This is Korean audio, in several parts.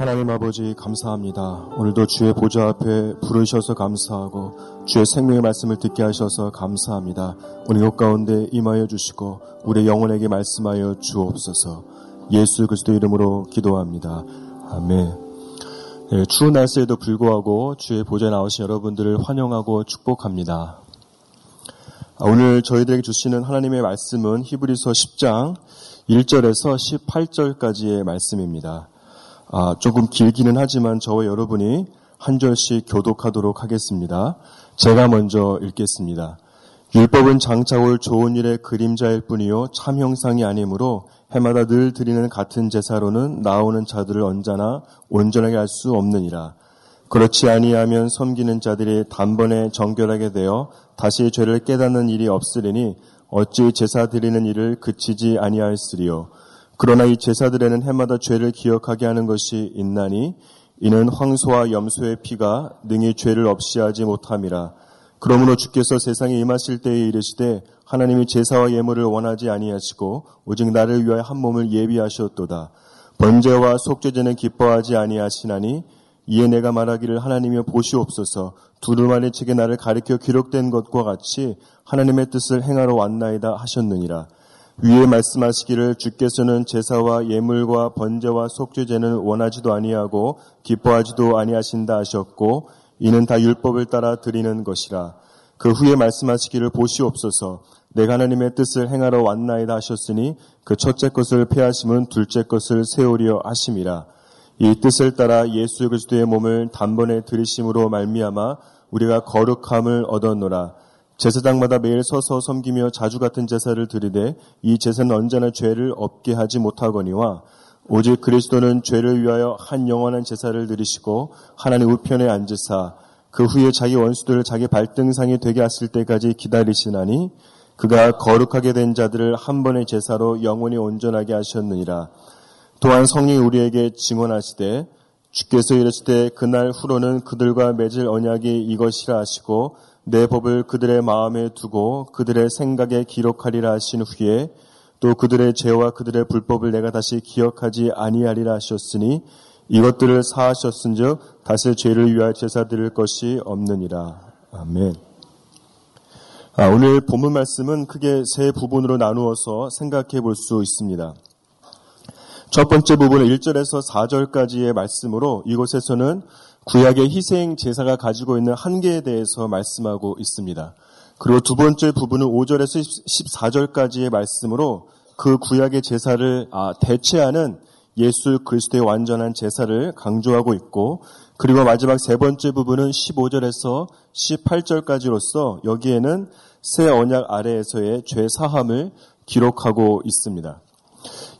하나님 아버지 감사합니다. 오늘도 주의 보좌 앞에 부르셔서 감사하고 주의 생명의 말씀을 듣게 하셔서 감사합니다. 오늘 요 가운데 임하여 주시고 우리 영혼에게 말씀하여 주옵소서. 예수 그리스도 이름으로 기도합니다. 아멘. 네, 추운 날씨에도 불구하고 주의 보좌에 나오신 여러분들을 환영하고 축복합니다. 아, 오늘 저희들에게 주시는 하나님의 말씀은 히브리서 10장 1절에서 18절까지의 말씀입니다. 아, 조금 길기는 하지만 저와 여러분이 한 절씩 교독하도록 하겠습니다. 제가 먼저 읽겠습니다. 율법은 장차 올 좋은 일의 그림자일 뿐이요 참 형상이 아니므로 해마다 늘 드리는 같은 제사로는 나오는 자들을 언제나 온전하게 할 수 없느니라. 그렇지 아니하면 섬기는 자들이 단번에 정결하게 되어 다시 죄를 깨닫는 일이 없으리니 어찌 제사 드리는 일을 그치지 아니하였으리요. 그러나 이 제사들에는 해마다 죄를 기억하게 하는 것이 있나니 이는 황소와 염소의 피가 능히 죄를 없이 하지 못함이라. 그러므로 주께서 세상에 임하실 때에 이르시되 하나님이 제사와 예물을 원하지 아니하시고 오직 나를 위하여 한 몸을 예비하셨도다. 번제와 속죄제는 기뻐하지 아니하시나니 이에 내가 말하기를 하나님이여 보시옵소서 두루마리 책에 나를 가리켜 기록된 것과 같이 하나님의 뜻을 행하러 왔나이다 하셨느니라. 위에 말씀하시기를 주께서는 제사와 예물과 번제와 속죄제는 원하지도 아니하고 기뻐하지도 아니하신다 하셨고 이는 다 율법을 따라 드리는 것이라. 그 후에 말씀하시기를 보시옵소서 내가 하나님의 뜻을 행하러 왔나이다 하셨으니 그 첫째 것을 폐하심은 둘째 것을 세우려 하심이라. 이 뜻을 따라 예수 그리스도의 몸을 단번에 들이심으로 말미암아 우리가 거룩함을 얻었노라. 제사장마다 매일 서서 섬기며 자주 같은 제사를 드리되 이 제사는 언제나 죄를 없게 하지 못하거니와 오직 그리스도는 죄를 위하여 한 영원한 제사를 드리시고 하나님 우편에 앉으사 그 후에 자기 원수들을 자기 발등상이 되게 하실 때까지 기다리시나니 그가 거룩하게 된 자들을 한 번의 제사로 영원히 온전하게 하셨느니라. 또한 성령이 우리에게 증언하시되 주께서 이르시되 그날 후로는 그들과 맺을 언약이 이것이라 하시고 내 법을 그들의 마음에 두고 그들의 생각에 기록하리라 하신 후에 또 그들의 죄와 그들의 불법을 내가 다시 기억하지 아니하리라 하셨으니 이것들을 사하셨은즉 다시 죄를 위하여 제사 드릴 것이 없느니라. 아멘. 아, 오늘 본문 말씀은 크게 세 부분으로 나누어서 생각해 볼 수 있습니다. 첫 번째 부분은 1절에서 4절까지의 말씀으로 이곳에서는 구약의 희생 제사가 가지고 있는 한계에 대해서 말씀하고 있습니다. 그리고 두 번째 부분은 5절에서 14절까지의 말씀으로 그 구약의 제사를 아, 대체하는 예수 그리스도의 완전한 제사를 강조하고 있고 그리고 마지막 세 번째 부분은 15절에서 18절까지로서 여기에는 새 언약 아래에서의 죄 사함을 기록하고 있습니다.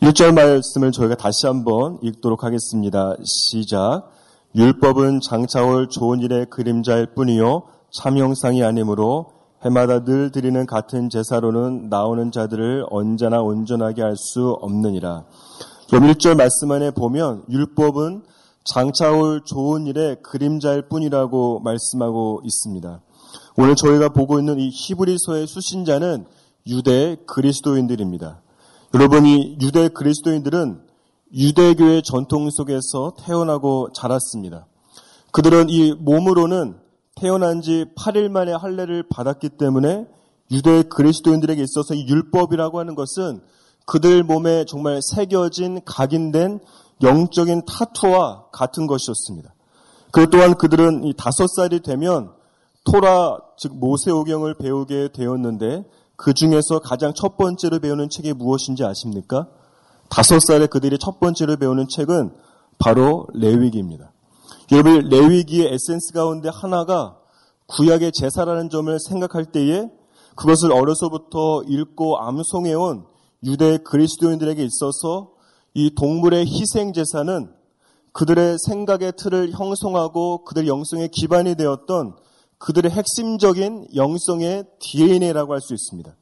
1절 말씀을 저희가 다시 한번 읽도록 하겠습니다. 시작. 율법은 장차올 좋은 일의 그림자일 뿐이요 참형상이 아니므로 해마다 늘 드리는 같은 제사로는 나오는 자들을 언제나 온전하게 할 수 없느니라. 그럼 1절 말씀 안에 보면 율법은 장차올 좋은 일의 그림자일 뿐이라고 말씀하고 있습니다. 오늘 저희가 보고 있는 이 히브리서의 수신자는 유대 그리스도인들입니다. 여러분이 유대 그리스도인들은 유대교의 전통 속에서 태어나고 자랐습니다. 그들은 이 몸으로는 태어난 지 8일 만에 할례를 받았기 때문에 유대 그리스도인들에게 있어서 이 율법이라고 하는 것은 그들 몸에 정말 새겨진 각인된 영적인 타투와 같은 것이었습니다. 그 또한 그들은 이 다섯 살이 되면 토라 즉 모세오경을 배우게 되었는데 그 중에서 가장 첫 번째로 배우는 책이 무엇인지 아십니까? 다섯 살에 그들이 첫 번째로 배우는 책은 바로 레위기입니다. 여러분 레위기의 에센스 가운데 하나가 구약의 제사라는 점을 생각할 때에 그것을 어려서부터 읽고 암송해온 유대 그리스도인들에게 있어서 이 동물의 희생 제사는 그들의 생각의 틀을 형성하고 그들 영성의 기반이 되었던 그들의 핵심적인 영성의 DNA라고 할 수 있습니다.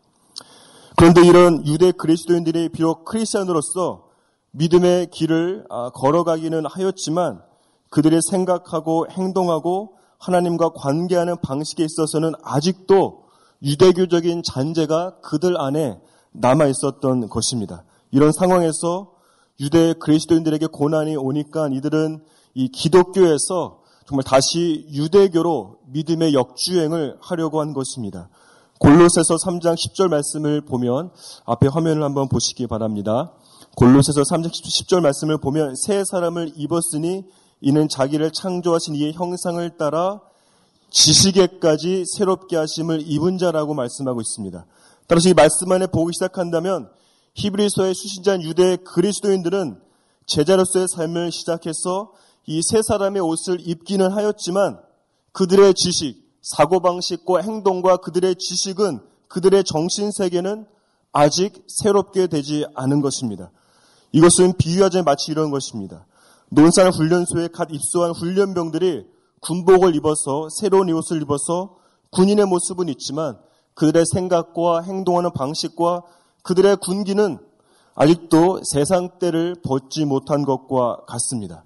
그런데 이런 유대 그리스도인들이 비록 크리스천으로서 믿음의 길을 아, 걸어가기는 하였지만 그들의 생각하고 행동하고 하나님과 관계하는 방식에 있어서는 아직도 유대교적인 잔재가 그들 안에 남아 있었던 것입니다. 이런 상황에서 유대 그리스도인들에게 고난이 오니까 이들은 이 기독교에서 정말 다시 유대교로 믿음의 역주행을 하려고 한 것입니다. 골로새서 3장 10절 말씀을 보면 앞에 화면을 한번 보시기 바랍니다. 골로새서 3장 10절 말씀을 보면 새 사람을 입었으니 이는 자기를 창조하신 이의 형상을 따라 지식에까지 새롭게 하심을 입은 자라고 말씀하고 있습니다. 따라서 이 말씀 안에 보기 시작한다면 히브리서의 수신자인 유대 그리스도인들은 제자로서의 삶을 시작해서 이 세 사람의 옷을 입기는 하였지만 그들의 지식, 사고방식과 행동과 그들의 지식은 그들의 정신세계는 아직 새롭게 되지 않은 것입니다. 이것은 비유하자면 마치 이런 것입니다. 논산 훈련소에 갓 입소한 훈련병들이 군복을 입어서 새로운 옷을 입어서 군인의 모습은 있지만 그들의 생각과 행동하는 방식과 그들의 군기는 아직도 세상 때를 벗지 못한 것과 같습니다.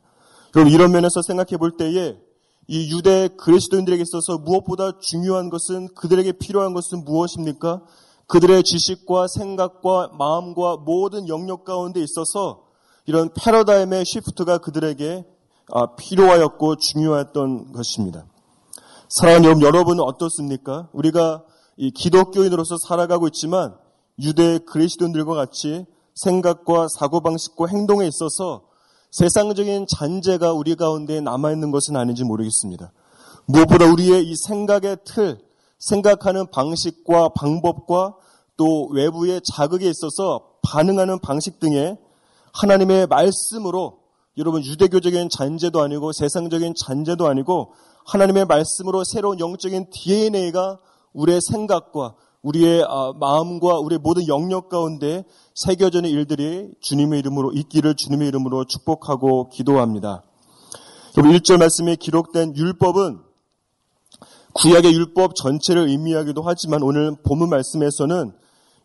그럼 이런 면에서 생각해 볼 때에 이 유대 그리스도인들에게 있어서 무엇보다 중요한 것은 그들에게 필요한 것은 무엇입니까? 그들의 지식과 생각과 마음과 모든 영역 가운데 있어서 이런 패러다임의 시프트가 그들에게 아, 필요하였고 중요했던 것입니다. 사랑하는 여러분, 여러분은 어떻습니까? 우리가 이 기독교인으로서 살아가고 있지만 유대 그리스도인들과 같이 생각과 사고방식과 행동에 있어서 세상적인 잔재가 우리 가운데 남아있는 것은 아닌지 모르겠습니다. 무엇보다 우리의 이 생각의 틀, 생각하는 방식과 방법과 또 외부의 자극에 있어서 반응하는 방식 등에 하나님의 말씀으로 여러분 유대교적인 잔재도 아니고 세상적인 잔재도 아니고 하나님의 말씀으로 새로운 영적인 DNA가 우리의 생각과 우리의 아, 마음과 우리의 모든 영역 가운데 새겨지는 일들이 주님의 이름으로 있기를 주님의 이름으로 축복하고 기도합니다. 여러분 1절 말씀에 기록된 율법은 구약의 율법 전체를 의미하기도 하지만 오늘 본문 말씀에서는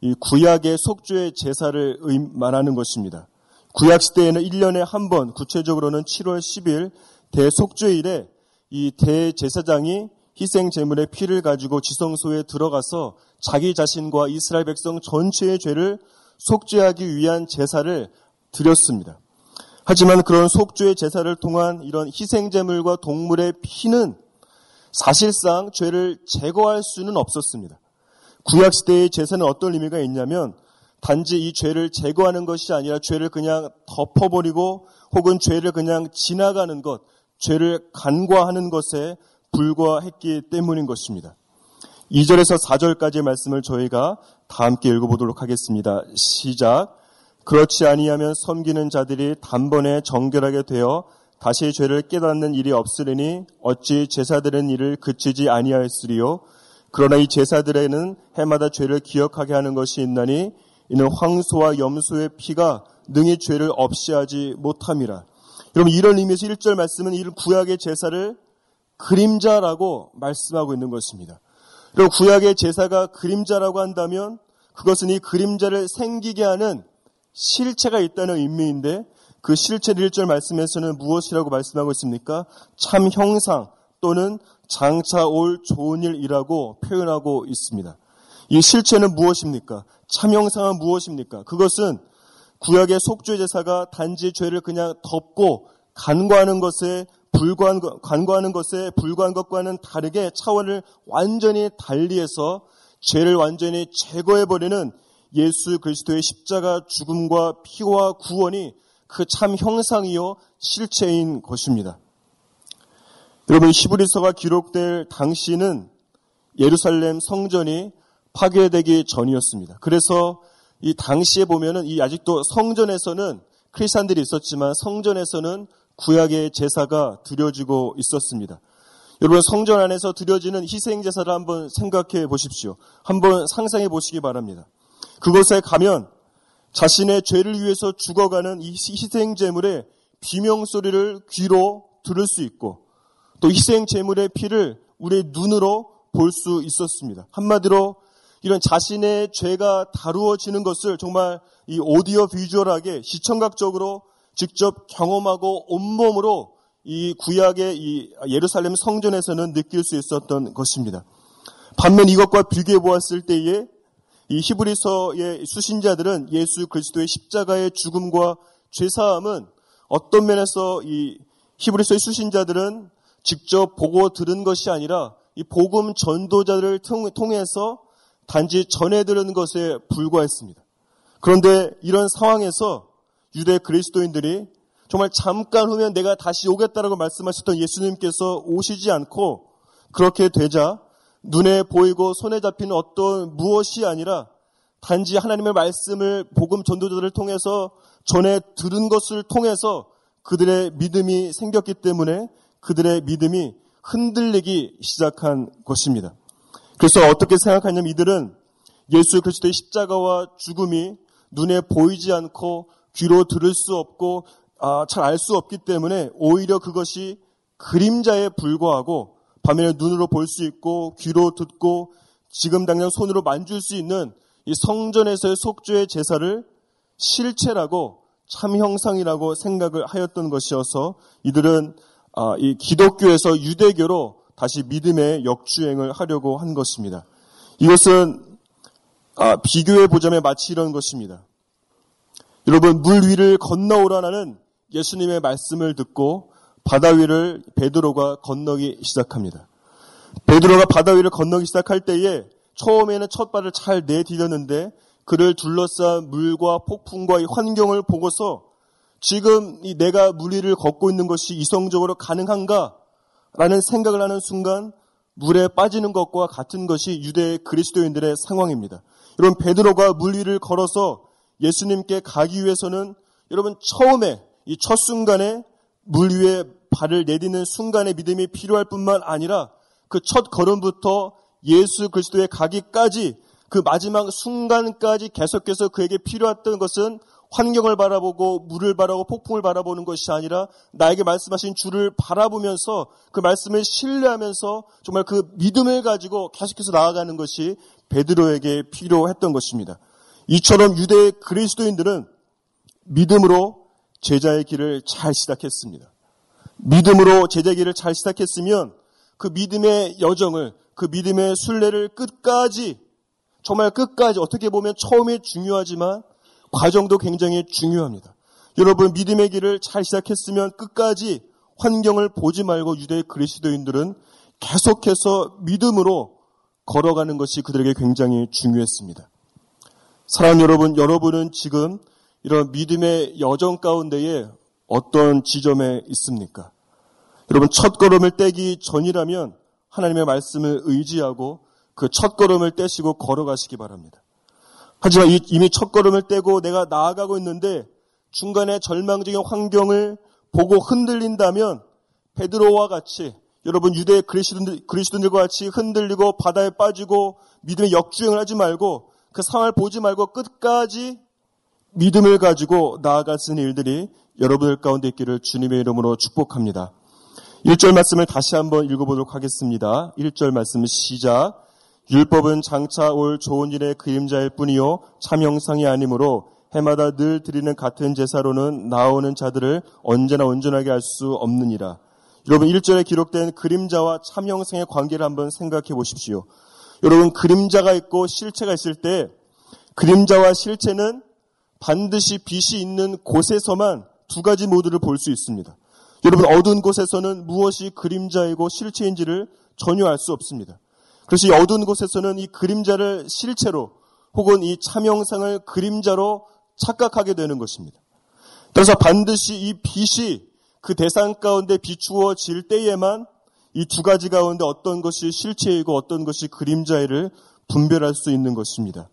이 구약의 속죄의 제사를 말하는 것입니다. 구약 시대에는 1년에 한 번, 구체적으로는 7월 10일 대속죄일에 이 대제사장이 희생 제물의 피를 가지고 지성소에 들어가서 자기 자신과 이스라엘 백성 전체의 죄를 속죄하기 위한 제사를 드렸습니다. 하지만 그런 속죄의 제사를 통한 이런 희생 제물과 동물의 피는 사실상 죄를 제거할 수는 없었습니다. 구약 시대의 제사는 어떤 의미가 있냐면 단지 이 죄를 제거하는 것이 아니라 죄를 그냥 덮어버리고 혹은 죄를 그냥 지나가는 것, 죄를 간과하는 것에 불과했기 때문인 것입니다. 2절에서 4절까지의 말씀을 저희가 다 함께 읽어보도록 하겠습니다. 시작. 그렇지 아니하면 섬기는 자들이 단번에 정결하게 되어 다시 죄를 깨닫는 일이 없으리니 어찌 제사들은 이를 그치지 아니하였으리요. 그러나 이 제사들에는 해마다 죄를 기억하게 하는 것이 있나니 이는 황소와 염소의 피가 능히 죄를 없이 하지 못함이라. 여러분 이런 의미에서 1절 말씀은 이 구약의 제사를 그림자라고 말씀하고 있는 것입니다. 그리고 구약의 제사가 그림자라고 한다면 그것은 이 그림자를 생기게 하는 실체가 있다는 의미인데 그 실체를 1절 말씀에서는 무엇이라고 말씀하고 있습니까? 참 형상 또는 장차 올 좋은 일이라고 표현하고 있습니다. 이 실체는 무엇입니까? 참 형상은 무엇입니까? 그것은 구약의 속죄 제사가 단지 죄를 그냥 덮고 간과하는 것에 불과한 것, 간과하는 것에 불과한 것과는 다르게 차원을 완전히 달리해서 죄를 완전히 제거해버리는 예수 그리스도의 십자가 죽음과 피와 구원이 그 참 형상이요 실체인 것입니다. 여러분 히브리서가 기록될 당시는 예루살렘 성전이 파괴되기 전이었습니다. 그래서 이 당시에 보면은 이 아직도 성전에서는 크리스찬들이 있었지만 성전에서는 구약의 제사가 드려지고 있었습니다. 여러분 성전 안에서 드려지는 희생 제사를 한번 생각해 보십시오. 한번 상상해 보시기 바랍니다. 그곳에 가면 자신의 죄를 위해서 죽어가는 이 희생 제물의 비명 소리를 귀로 들을 수 있고 또 희생 제물의 피를 우리의 눈으로 볼 수 있었습니다. 한마디로 이런 자신의 죄가 다루어지는 것을 정말 이 오디오 비주얼하게 시청각적으로 직접 경험하고 온몸으로 이 구약의 이 예루살렘 성전에서는 느낄 수 있었던 것입니다. 반면 이것과 비교해 보았을 때에 이 히브리서의 수신자들은 예수 그리스도의 십자가의 죽음과 죄사함은 어떤 면에서 이 히브리서의 수신자들은 직접 보고 들은 것이 아니라 이 복음 전도자들을 통해서 단지 전해 들은 것에 불과했습니다. 그런데 이런 상황에서 유대 그리스도인들이 정말 잠깐 후면 내가 다시 오겠다라고 말씀하셨던 예수님께서 오시지 않고 그렇게 되자 눈에 보이고 손에 잡히는 어떤 무엇이 아니라 단지 하나님의 말씀을 복음 전도자들을 통해서 전에 들은 것을 통해서 그들의 믿음이 생겼기 때문에 그들의 믿음이 흔들리기 시작한 것입니다. 그래서 어떻게 생각하냐면 이들은 예수 그리스도의 십자가와 죽음이 눈에 보이지 않고 귀로 들을 수 없고 아, 잘 알 수 없기 때문에 오히려 그것이 그림자에 불과하고 밤에 눈으로 볼 수 있고 귀로 듣고 지금 당장 손으로 만질 수 있는 이 성전에서의 속죄의 제사를 실체라고 참 형상이라고 생각을 하였던 것이어서 이들은 아, 이 기독교에서 유대교로 다시 믿음의 역주행을 하려고 한 것입니다. 이것은 아, 비교해 보자면 마치 이런 것입니다. 여러분 물 위를 건너오라는 예수님의 말씀을 듣고 바다 위를 베드로가 건너기 시작합니다. 베드로가 바다 위를 건너기 시작할 때에 처음에는 첫 발을 잘 내디뎠는데 그를 둘러싼 물과 폭풍과 이 환경을 보고서 지금 이 내가 물 위를 걷고 있는 것이 이성적으로 가능한가? 라는 생각을 하는 순간 물에 빠지는 것과 같은 것이 유대 그리스도인들의 상황입니다. 여러분 베드로가 물 위를 걸어서 예수님께 가기 위해서는 여러분 처음에 이 첫 순간에 물 위에 발을 내딛는 순간의 믿음이 필요할 뿐만 아니라 그 첫 걸음부터 예수 그리스도의 가기까지 그 마지막 순간까지 계속해서 그에게 필요했던 것은 환경을 바라보고 물을 바라보고 폭풍을 바라보는 것이 아니라 나에게 말씀하신 주를 바라보면서 그 말씀을 신뢰하면서 정말 그 믿음을 가지고 계속해서 나아가는 것이 베드로에게 필요했던 것입니다. 이처럼 유대 그리스도인들은 믿음으로 제자의 길을 잘 시작했습니다. 믿음으로 제자의 길을 잘 시작했으면 그 믿음의 여정을 그 믿음의 순례를 끝까지 정말 끝까지 어떻게 보면 처음에 중요하지만 과정도 굉장히 중요합니다. 여러분 믿음의 길을 잘 시작했으면 끝까지 환경을 보지 말고 유대 그리스도인들은 계속해서 믿음으로 걸어가는 것이 그들에게 굉장히 중요했습니다. 사랑하는 여러분, 여러분은 지금 이런 믿음의 여정 가운데에 어떤 지점에 있습니까? 여러분, 첫 걸음을 떼기 전이라면 하나님의 말씀을 의지하고 그 첫 걸음을 떼시고 걸어가시기 바랍니다. 하지만 이미 첫 걸음을 떼고 내가 나아가고 있는데 중간에 절망적인 환경을 보고 흔들린다면 베드로와 같이 여러분 유대 그리스도인들, 그리스도인들과 같이 흔들리고 바다에 빠지고 믿음의 역주행을 하지 말고 그 상황을 보지 말고 끝까지 믿음을 가지고 나아가시는 일들이 여러분들 가운데 있기를 주님의 이름으로 축복합니다. 1절 말씀을 다시 한번 읽어보도록 하겠습니다. 1절 말씀 시작. 율법은 장차 올 좋은 일의 그림자일 뿐이요 참형상이 아니므로 해마다 늘 드리는 같은 제사로는 나오는 자들을 언제나 온전하게 할 수 없느니라. 여러분 1절에 기록된 그림자와 참형상의 관계를 한번 생각해 보십시오. 여러분 그림자가 있고 실체가 있을 때 그림자와 실체는 반드시 빛이 있는 곳에서만 두 가지 모드를 볼 수 있습니다. 여러분 어두운 곳에서는 무엇이 그림자이고 실체인지를 전혀 알 수 없습니다. 그래서 이 어두운 곳에서는 이 그림자를 실체로 혹은 이 참형상을 그림자로 착각하게 되는 것입니다. 그래서 반드시 이 빛이 그 대상 가운데 비추어질 때에만 이 두 가지 가운데 어떤 것이 실체이고 어떤 것이 그림자이를 분별할 수 있는 것입니다.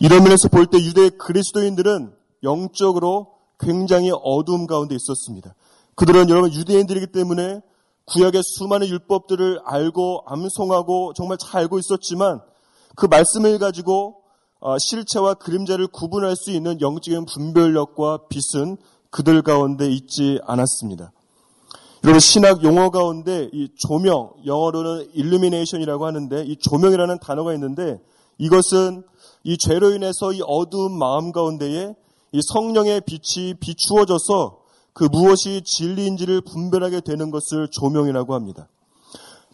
이런 면에서 볼 때 유대 그리스도인들은 영적으로 굉장히 어두움 가운데 있었습니다. 그들은 여러분 유대인들이기 때문에 구약의 수많은 율법들을 알고 암송하고 정말 잘 알고 있었지만 그 말씀을 가지고 어, 실체와 그림자를 구분할 수 있는 영적인 분별력과 빛은 그들 가운데 있지 않았습니다. 여러분 신학 용어 가운데 이 조명 영어로는 illumination이라고 하는데 이 조명이라는 단어가 있는데 이것은 이 죄로 인해서 이 어두운 마음 가운데에 이 성령의 빛이 비추어져서 그 무엇이 진리인지를 분별하게 되는 것을 조명이라고 합니다.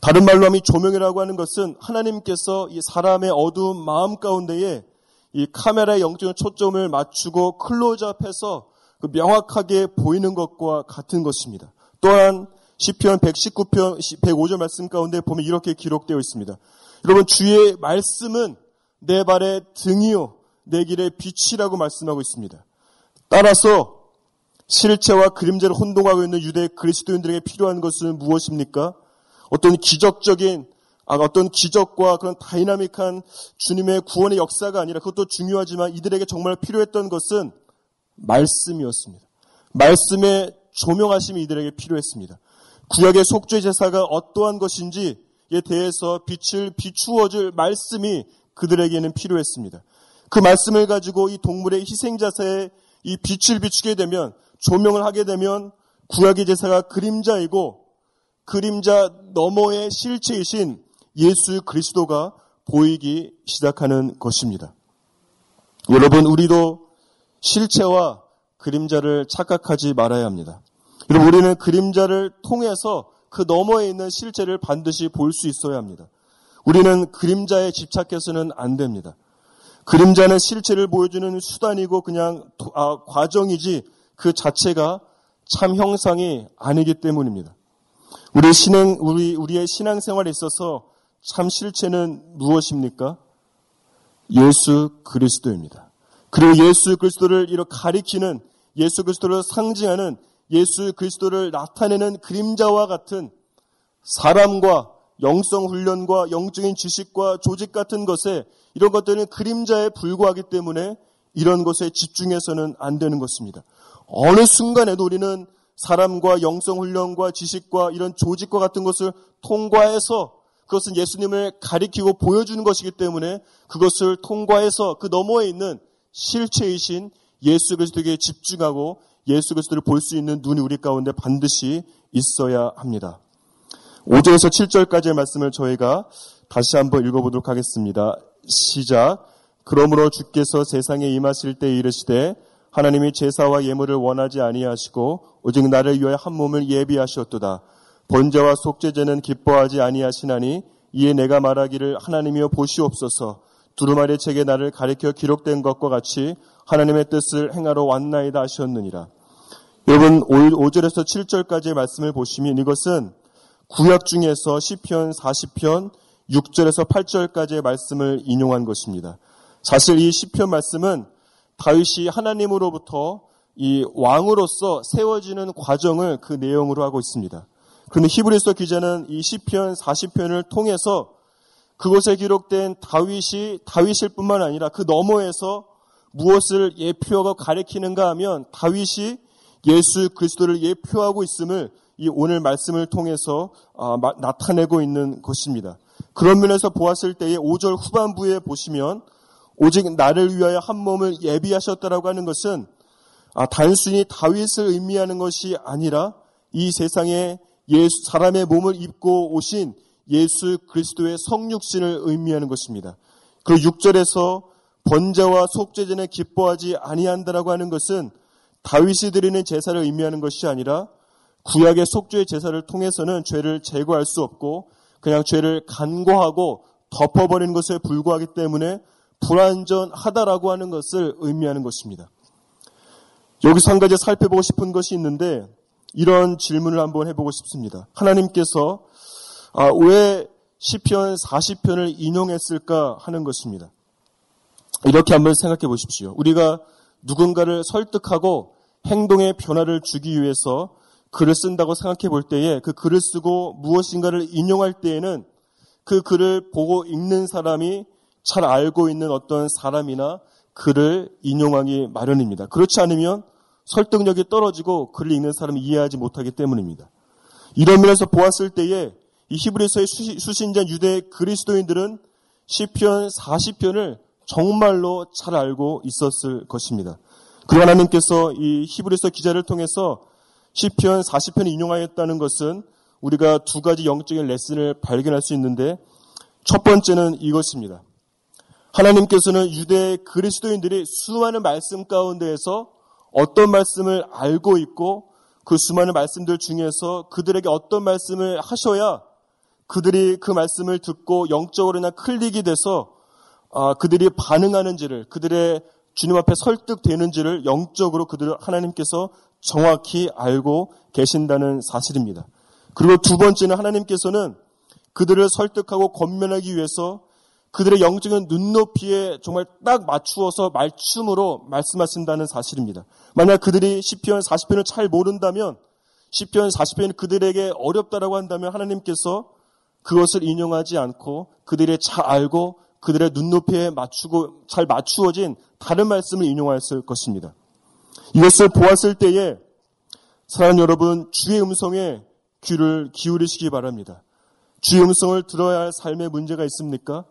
다른 말로 하면 조명이라고 하는 것은 하나님께서 이 사람의 어두운 마음 가운데에 이 카메라의 영적인 초점을 맞추고 클로즈업해서 그 명확하게 보이는 것과 같은 것입니다. 또한 시편 119편 105절 말씀 가운데 보면 이렇게 기록되어 있습니다. 여러분 주의 말씀은 내 발의 등이요 내 길의 빛이라고 말씀하고 있습니다. 따라서 실체와 그림자를 혼동하고 있는 유대 그리스도인들에게 필요한 것은 무엇입니까? 어떤 기적적인 아, 어떤 기적과 그런 다이나믹한 주님의 구원의 역사가 아니라 그것도 중요하지만 이들에게 정말 필요했던 것은 말씀이었습니다. 말씀의 조명하심이 이들에게 필요했습니다. 구약의 속죄 제사가 어떠한 것인지에 대해서 빛을 비추어 줄 말씀이 그들에게는 필요했습니다. 그 말씀을 가지고 이 동물의 희생제사에 이 빛을 비추게 되면 조명을 하게 되면 구약의 제사가 그림자이고 그림자 너머의 실체이신 예수 그리스도가 보이기 시작하는 것입니다. 여러분, 우리도 실체와 그림자를 착각하지 말아야 합니다. 여러분, 우리는 그림자를 통해서 그 너머에 있는 실체를 반드시 볼 수 있어야 합니다. 우리는 그림자에 집착해서는 안 됩니다. 그림자는 실체를 보여주는 수단이고 그냥 아, 과정이지 그 자체가 참 형상이 아니기 때문입니다. 우리 신앙, 우리, 우리의 신앙생활에 있어서 참 실체는 무엇입니까? 예수 그리스도입니다. 그리고 예수 그리스도를 이렇게 가리키는 예수 그리스도를 상징하는 예수 그리스도를 나타내는 그림자와 같은 사람과 영성 훈련과 영적인 지식과 조직 같은 것에 이런 것들은 그림자에 불과하기 때문에 이런 것에 집중해서는 안 되는 것입니다. 어느 순간에도 우리는 사람과 영성 훈련과 지식과 이런 조직과 같은 것을 통과해서 그것은 예수님을 가리키고 보여주는 것이기 때문에 그것을 통과해서 그 너머에 있는 실체이신 예수 그리스도에게 집중하고 예수 그리스도를 볼 수 있는 눈이 우리 가운데 반드시 있어야 합니다. 5절에서 7절까지의 말씀을 저희가 다시 한번 읽어보도록 하겠습니다. 시작. 그러므로 주께서 세상에 임하실 때 이르시되 하나님이 제사와 예물을 원하지 아니하시고 오직 나를 위하여 한 몸을 예비하셨도다. 번제와 속죄제는 기뻐하지 아니하시나니 이에 내가 말하기를 하나님이여 보시옵소서 두루마리 책에 나를 가리켜 기록된 것과 같이 하나님의 뜻을 행하러 왔나이다 하셨느니라. 여러분 5절에서 7절까지의 말씀을 보시면 이것은 구약 중에서 시편 40편 6절에서 8절까지의 말씀을 인용한 것입니다. 사실 이 시편 말씀은 다윗이 하나님으로부터 이 왕으로서 세워지는 과정을 그 내용으로 하고 있습니다. 그런데 히브리서 기자는 이 시편 40편을 통해서 그곳에 기록된 다윗이 다윗일 뿐만 아니라 그 너머에서 무엇을 예표하고 가리키는가 하면 다윗이 예수 그리스도를 예표하고 있음을 이 오늘 말씀을 통해서 아, 나타내고 있는 것입니다. 그런 면에서 보았을 때에 5절 후반부에 보시면 오직 나를 위하여 한 몸을 예비하셨다라고 하는 것은 아, 단순히 다윗을 의미하는 것이 아니라 이 세상에 예수, 사람의 몸을 입고 오신 예수 그리스도의 성육신을 의미하는 것입니다. 그 6절에서 번제와 속죄전에 기뻐하지 아니한다라고 하는 것은 다윗이 드리는 제사를 의미하는 것이 아니라 구약의 속죄의 제사를 통해서는 죄를 제거할 수 없고 그냥 죄를 간과하고 덮어버리는 것에 불과하기 때문에 불완전하다라고 하는 것을 의미하는 것입니다. 여기서 한 가지 살펴보고 싶은 것이 있는데 이런 질문을 한번 해보고 싶습니다. 하나님께서 아, 왜 시편 40편을 인용했을까 하는 것입니다. 이렇게 한번 생각해 보십시오. 우리가 누군가를 설득하고 행동의 변화를 주기 위해서 글을 쓴다고 생각해 볼 때에 그 글을 쓰고 무엇인가를 인용할 때에는 그 글을 보고 읽는 사람이 잘 알고 있는 어떤 사람이나 글을 인용하기 마련입니다. 그렇지 않으면 설득력이 떨어지고 글을 읽는 사람이 이해하지 못하기 때문입니다. 이런 면에서 보았을 때에 이 히브리서의 수신자 유대 그리스도인들은 시편 40편을 정말로 잘 알고 있었을 것입니다. 그리고 하나님께서 이 히브리서 기자를 통해서 시편 40편을 인용하였다는 것은 우리가 두 가지 영적인 레슨을 발견할 수 있는데 첫 번째는 이것입니다. 하나님께서는 유대 그리스도인들이 수많은 말씀 가운데에서 어떤 말씀을 알고 있고 그 수많은 말씀들 중에서 그들에게 어떤 말씀을 하셔야 그들이 그 말씀을 듣고 영적으로나 클릭이 돼서 아, 그들이 반응하는지를 그들의 주님 앞에 설득되는지를 영적으로 그들을 하나님께서 정확히 알고 계신다는 사실입니다. 그리고 두 번째는 하나님께서는 그들을 설득하고 권면하기 위해서 그들의 영적인 눈높이에 정말 딱 맞추어서 말춤으로 말씀하신다는 사실입니다. 만약 그들이 시편 40편을 잘 모른다면 시편 40편이 그들에게 어렵다라고 한다면 하나님께서 그것을 인용하지 않고 그들의 잘 알고 그들의 눈높이에 맞추고 잘 맞추어진 다른 말씀을 인용하였을 것입니다. 이것을 보았을 때에 사랑하는 여러분 주의 음성에 귀를 기울이시기 바랍니다. 주의 음성을 들어야 할 삶의 문제가 있습니까?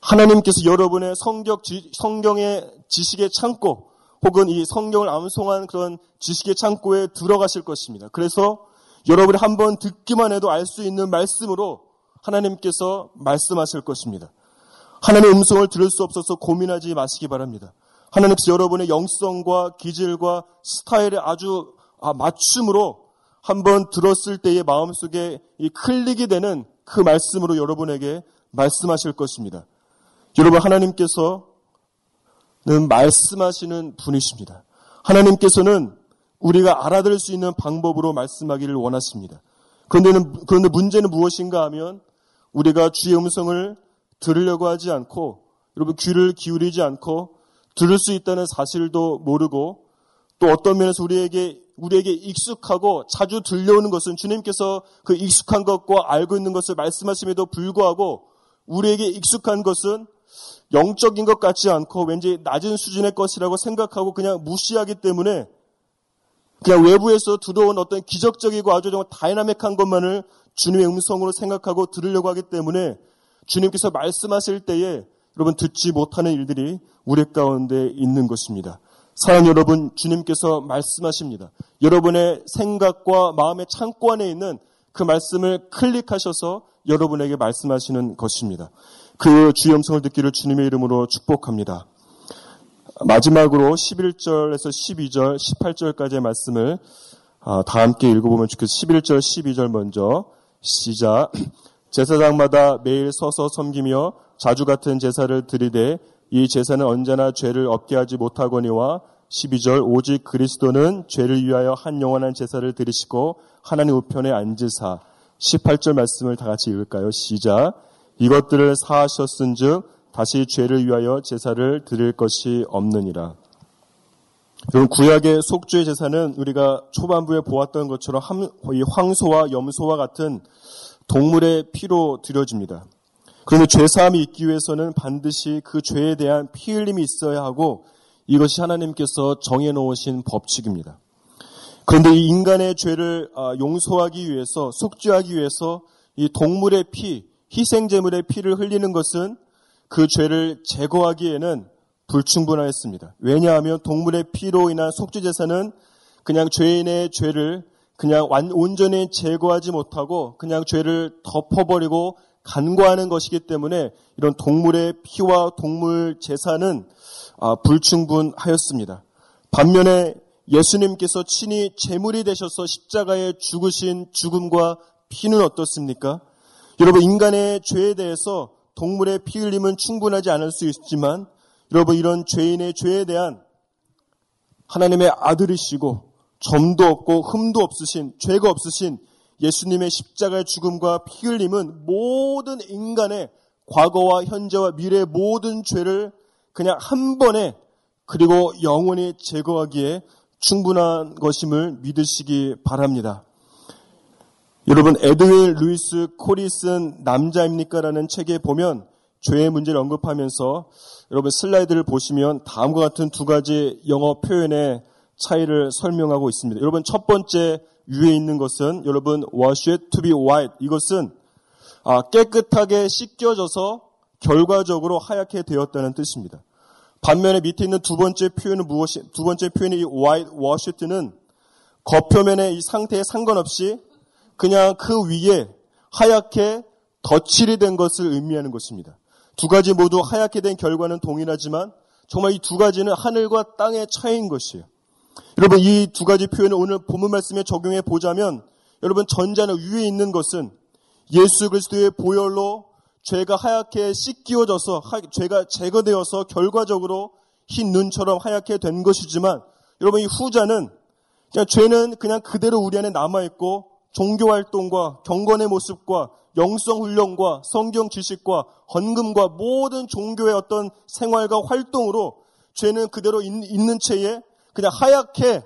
하나님께서 여러분의 성격, 성경의 지식의 창고 혹은 이 성경을 암송한 그런 지식의 창고에 들어가실 것입니다. 그래서 여러분이 한번 듣기만 해도 알 수 있는 말씀으로 하나님께서 말씀하실 것입니다. 하나님의 음성을 들을 수 없어서 고민하지 마시기 바랍니다. 하나님께서 여러분의 영성과 기질과 스타일에 아주 아, 맞춤으로 한번 들었을 때의 마음속에 이 클릭이 되는 그 말씀으로 여러분에게 말씀하실 것입니다. 여러분 하나님께서는 말씀하시는 분이십니다. 하나님께서는 우리가 알아들을 수 있는 방법으로 말씀하기를 원하십니다. 그런데는, 그런데 문제는 무엇인가 하면 우리가 주의 음성을 들으려고 하지 않고 여러분 귀를 기울이지 않고 들을 수 있다는 사실도 모르고 또 어떤 면에서 우리에게 우리에게 익숙하고 자주 들려오는 것은 주님께서 그 익숙한 것과 알고 있는 것을 말씀하심에도 불구하고 우리에게 익숙한 것은 영적인 것 같지 않고 왠지 낮은 수준의 것이라고 생각하고 그냥 무시하기 때문에 그냥 외부에서 들어온 어떤 기적적이고 아주 정말 다이나믹한 것만을 주님의 음성으로 생각하고 들으려고 하기 때문에 주님께서 말씀하실 때에 여러분 듣지 못하는 일들이 우리 가운데 있는 것입니다. 사랑 여러분, 주님께서 말씀하십니다. 여러분의 생각과 마음의 창고 안에 있는 그 말씀을 클릭하셔서 여러분에게 말씀하시는 것입니다. 그 주의 음성을 듣기를 주님의 이름으로 축복합니다. 마지막으로 11절에서 12절, 18절까지의 말씀을 아, 다 함께 읽어보면 좋겠습니다. 11절, 12절 먼저 시작. 제사장마다 매일 서서 섬기며 자주 같은 제사를 드리되 이 제사는 언제나 죄를 없게 하지 못하거니와 12절 오직 그리스도는 죄를 위하여 한 영원한 제사를 드리시고 하나님 우편에 앉으사 18절 말씀을 다 같이 읽을까요? 시작 이것들을 사하셨은즉 다시 죄를 위하여 제사를 드릴 것이 없느니라. 여러분 구약의 속죄 제사는 우리가 초반부에 보았던 것처럼 황소와 염소와 같은 동물의 피로 드려집니다. 그런데 죄사함이 있기 위해서는 반드시 그 죄에 대한 피 흘림이 있어야 하고 이것이 하나님께서 정해놓으신 법칙입니다. 그런데 이 인간의 죄를 아, 용서하기 위해서 속죄하기 위해서 이 동물의 피, 희생제물의 피를 흘리는 것은 그 죄를 제거하기에는 불충분하였습니다. 왜냐하면 동물의 피로 인한 속죄제사는 그냥 죄인의 죄를 그냥 온전히 제거하지 못하고 그냥 죄를 덮어버리고 간과하는 것이기 때문에 이런 동물의 피와 동물 제사는 아, 불충분하였습니다. 반면에 예수님께서 친히 제물이 되셔서 십자가에 죽으신 죽음과 피는 어떻습니까? 여러분 인간의 죄에 대해서 동물의 피 흘림은 충분하지 않을 수 있지만 여러분 이런 죄인의 죄에 대한 하나님의 아들이시고 점도 없고 흠도 없으신 죄가 없으신 예수님의 십자가의 죽음과 피 흘림은 모든 인간의 과거와 현재와 미래의 모든 죄를 그냥 한 번에 그리고 영원히 제거하기에 충분한 것임을 믿으시기 바랍니다. 여러분 에드윈 루이스 콜이 쓴 남자입니까라는 책에 보면 죄의 문제를 언급하면서 여러분 슬라이드를 보시면 다음과 같은 두 가지 영어 표현의 차이를 설명하고 있습니다. 여러분 첫 번째 위에 있는 것은 여러분 wash it to be white 이것은 아, 깨끗하게 씻겨져서 결과적으로 하얗게 되었다는 뜻입니다. 반면에 밑에 있는 두 번째 표현은 무엇이 두 번째 표현이 white washed는 겉표면의 이 상태에 상관없이 그냥 그 위에 하얗게 덧칠이 된 것을 의미하는 것입니다. 두 가지 모두 하얗게 된 결과는 동일하지만 정말 이 두 가지는 하늘과 땅의 차이인 것이에요. 여러분 이 두 가지 표현을 오늘 본문 말씀에 적용해 보자면 여러분 전자는 위에 있는 것은 예수 그리스도의 보혈로 죄가 하얗게 씻기워져서 죄가 제거되어서 결과적으로 흰 눈처럼 하얗게 된 것이지만 여러분 이 후자는 그냥 죄는 그냥 그대로 우리 안에 남아 있고 종교 활동과 경건의 모습과 영성 훈련과 성경 지식과 헌금과 모든 종교의 어떤 생활과 활동으로 죄는 그대로 있는 채에 그냥 하얗게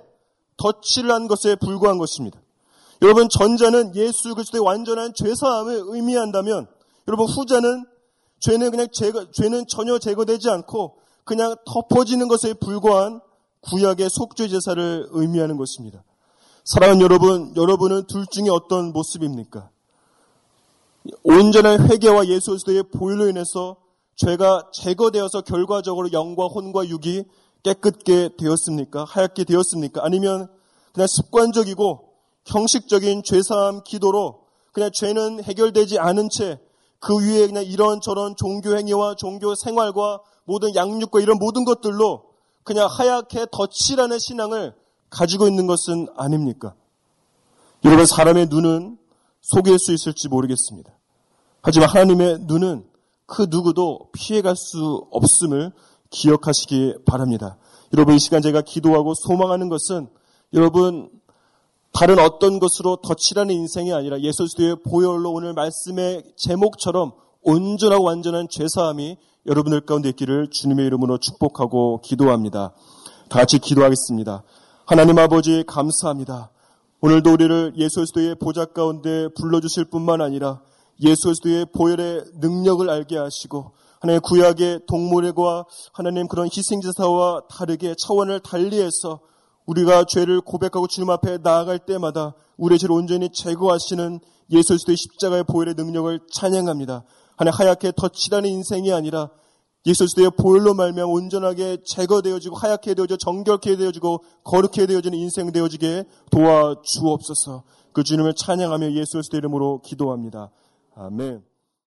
덧칠을 한 것에 불과한 것입니다. 여러분 전자는 예수 그리스도의 완전한 죄사함을 의미한다면 여러분 후자는 죄는 그냥 제거, 죄는 전혀 제거되지 않고 그냥 덮어지는 것에 불과한 구약의 속죄 제사를 의미하는 것입니다. 사랑하는 여러분, 여러분은 둘 중에 어떤 모습입니까? 온전한 회개와 예수 그리스도의 보혈로 인해서 죄가 제거되어서 결과적으로 영과 혼과 육이 깨끗게 되었습니까? 하얗게 되었습니까? 아니면 그냥 습관적이고 형식적인 죄사함 기도로 그냥 죄는 해결되지 않은 채 그 위에 그냥 이런저런 종교 행위와 종교 생활과 모든 양육과 이런 모든 것들로 그냥 하얗게 덧칠하는 신앙을 가지고 있는 것은 아닙니까? 여러분 사람의 눈은 속일 수 있을지 모르겠습니다. 하지만 하나님의 눈은 그 누구도 피해갈 수 없음을 기억하시기 바랍니다. 여러분 이 시간 제가 기도하고 소망하는 것은 여러분 다른 어떤 것으로 덧칠하는 인생이 아니라 예수 그리스도의 보혈로 오늘 말씀의 제목처럼 온전하고 완전한 죄사함이 여러분들 가운데 있기를 주님의 이름으로 축복하고 기도합니다. 다 같이 기도하겠습니다. 하나님 아버지 감사합니다. 오늘도 우리를 예수 그리스도의 보좌 가운데 불러주실 뿐만 아니라 예수 그리스도의 보혈의 능력을 알게 하시고 하나님의 구약의 동물과 하나님 그런 희생제사와 다르게 차원을 달리해서 우리가 죄를 고백하고 주님 앞에 나아갈 때마다 우리의 죄를 온전히 제거하시는 예수 그리스도의 십자가의 보혈의 능력을 찬양합니다. 하나님 하얗게 덧칠하는 인생이 아니라 예수 그리스도의 보혈로 말면 온전하게 제거되어지고 하얗게 되어져 정결케 되어지고 거룩해 되어지는 인생 되어지게 도와주옵소서. 그 주님을 찬양하며 예수 그리스도 이름으로 기도합니다. 아멘.